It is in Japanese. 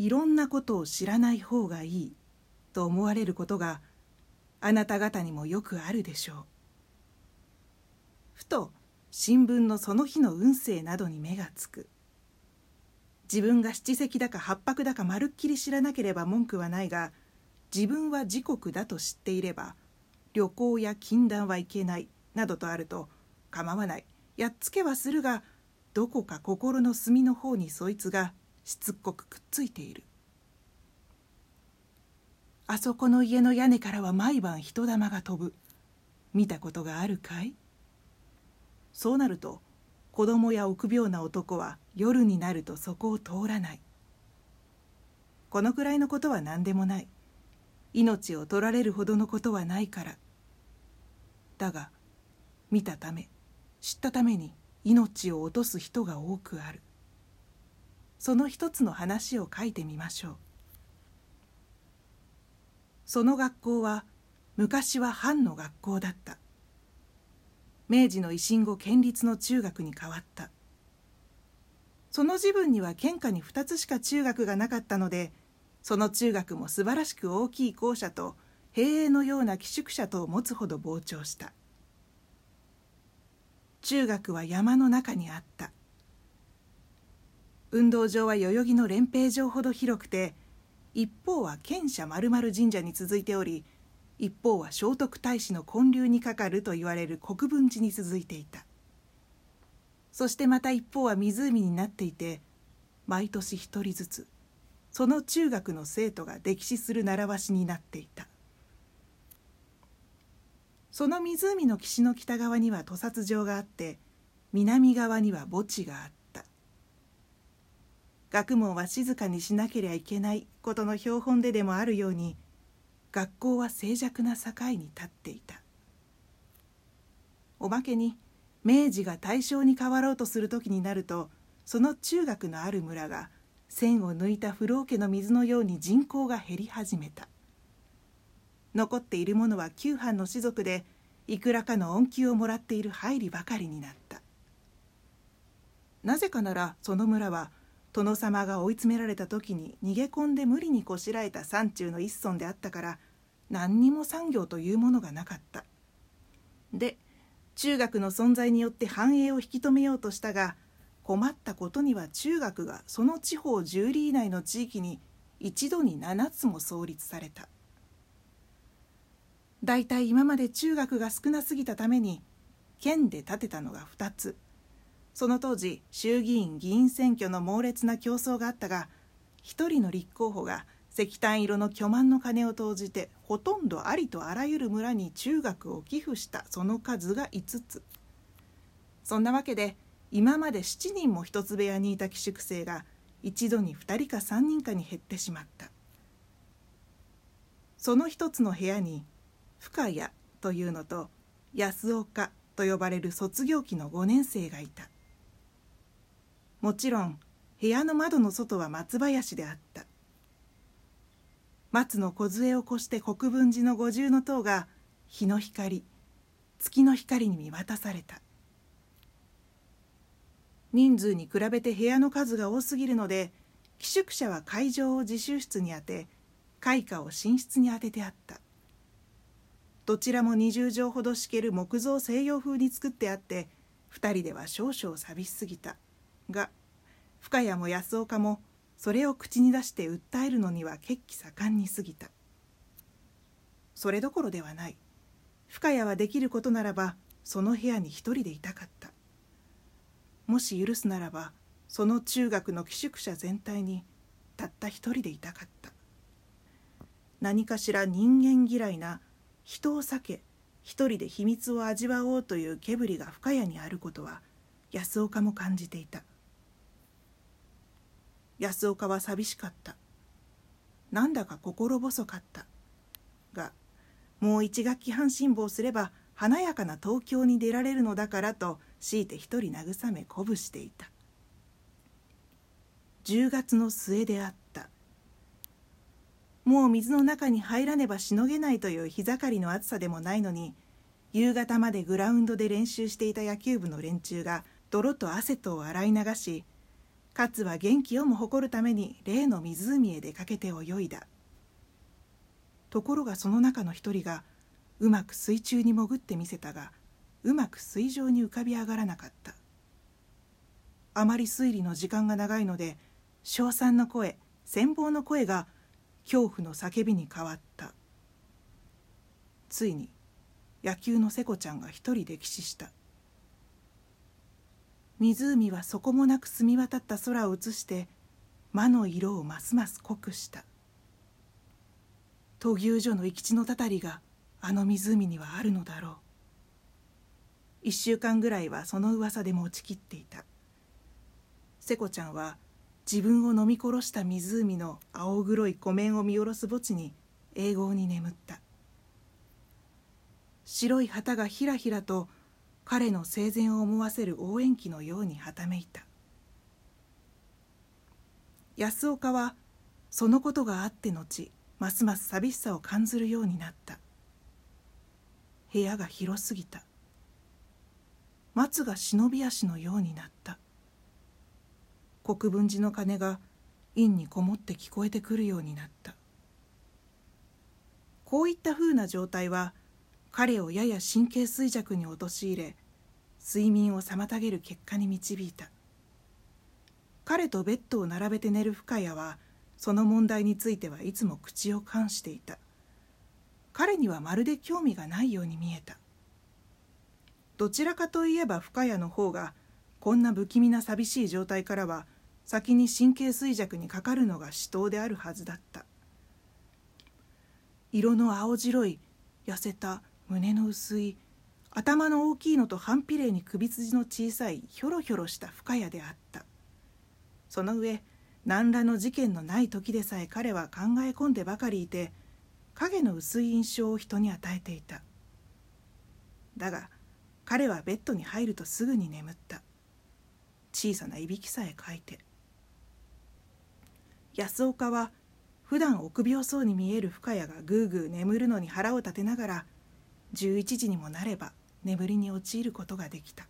いろんなことを知らない方がいいと思われることがあなた方にもよくあるでしょう。ふと新聞のその日の運勢などに目がつく。自分が七石だか八白だかまるっきり知らなければ文句はないが自分は自国だと知っていれば旅行や禁断はいけないなどとあると構わない。やっつけはするがどこか心の隅の方にそいつがしつこくくっついている。あそこの家の屋根からは毎晩人玉が飛ぶ。見たことがあるかい？そうなると子供や臆病な男は夜になるとそこを通らない。このくらいのことは何でもない。命を取られるほどのことはないから。だが見たため知ったために命を落とす人が多くある。その一つの話を書いてみましょう。その学校は昔は藩の学校だった。明治の維新後県立の中学に変わった。その自分には県下に2つしか中学がなかったのでその中学も素晴らしく大きい校舎と平営のような寄宿舎とを持つほど膨張した。中学は山の中にあった。運動場は代々木の連兵場ほど広くて一方は県社丸々神社に続いており一方は聖徳太子の建立にかかると言われる国分寺に続いていた。そしてまた一方は湖になっていて毎年一人ずつその中学の生徒が溺死する習わしになっていた。その湖の岸の北側には屠殺場があって南側には墓地があった。学問は静かにしなければいけないことの標本ででもあるように学校は静寂な境に立っていた。おまけに明治が大正に変わろうとする時になるとその中学のある村が線を抜いた風呂桶の水のように人口が減り始めた。残っている者は旧藩の士族でいくらかの恩給をもらっている入りばかりになった。なぜかならその村は殿様が追い詰められた時に逃げ込んで無理にこしらえた山中の一村であったから何にも産業というものがなかった。で中学の存在によって繁栄を引き止めようとしたが困ったことには中学がその地方10里以内の地域に一度に7つも創立された。だいたい今まで中学が少なすぎたために県で建てたのが2つ。その当時衆議院議員選挙の猛烈な競争があったが一人の立候補が石炭色の巨万の金を投じてほとんどありとあらゆる村に中学を寄付したその数が5つ。そんなわけで今まで7人も一つ部屋にいた寄宿生が一度に2人か3人かに減ってしまった。その一つの部屋に深谷というのと安岡と呼ばれる卒業期の5年生がいた。もちろん部屋の窓の外は松林であった。松の梢を越して国分寺の五重塔が日の光月の光に見渡された。人数に比べて部屋の数が多すぎるので寄宿舎は会場を自習室にあて開花を寝室に当ててあった。どちらも20畳ほど敷ける木造西洋風に作ってあって2人では少々寂しすぎた。が深谷も安岡もそれを口に出して訴えるのには血気盛んに過ぎた。それどころではない。深谷はできることならばその部屋に一人でいたかった。もし許すならばその中学の寄宿舎全体にたった一人でいたかった。何かしら人間嫌いな人を避け一人で秘密を味わおうという毛振りが深谷にあることは安岡も感じていた。安岡は寂しかった。なんだか心細かった。がもう一学期半辛抱すれば華やかな東京に出られるのだからと強いて一人慰め鼓舞していた。10月の末であった。もう水の中に入らねばしのげないという日盛りの暑さでもないのに夕方までグラウンドで練習していた野球部の連中が泥と汗とを洗い流し勝は元気をも誇るために例の湖へ出かけて泳いだ。ところがその中の一人がうまく水中に潜ってみせたがうまく水上に浮かび上がらなかった。あまり推理の時間が長いので称賛の声羨望の声が恐怖の叫びに変わった。ついに野球の瀬子ちゃんが一人溺死した。湖は底もなく澄み渡った空を映して魔の色をますます濃くした。闘牛所の生き地のたたりがあの湖にはあるのだろう。一週間ぐらいはその噂で持ちきっていた。瀬子ちゃんは自分を飲み殺した湖の青黒い湖面を見下ろす墓地に永劫に眠った。白い旗がひらひらと彼の生前を思わせる応援旗のようにはためいた。安岡はそのことがあって後ますます寂しさを感じるようになった。部屋が広すぎた。松が忍び足のようになった。国分寺の鐘が院にこもって聞こえてくるようになった。こういったふうな状態は彼をやや神経衰弱に陥れ睡眠を妨げる結果に導いた。彼とベッドを並べて寝る深谷はその問題についてはいつも口を冠していた。彼にはまるで興味がないように見えた。どちらかといえば深谷の方がこんな不気味な寂しい状態からは先に神経衰弱にかかるのが死闘であるはずだった。色の青白い痩せた胸の薄い頭の大きいのと反比例に首筋の小さいひょろひょろした深谷であった。その上何らの事件のない時でさえ彼は考え込んでばかりいて影の薄い印象を人に与えていた。だが彼はベッドに入るとすぐに眠った。小さないびきさえかいて。安岡は普段臆病そうに見える深谷がぐうぐう眠るのに腹を立てながら11時にもなれば眠りに陥ることができた。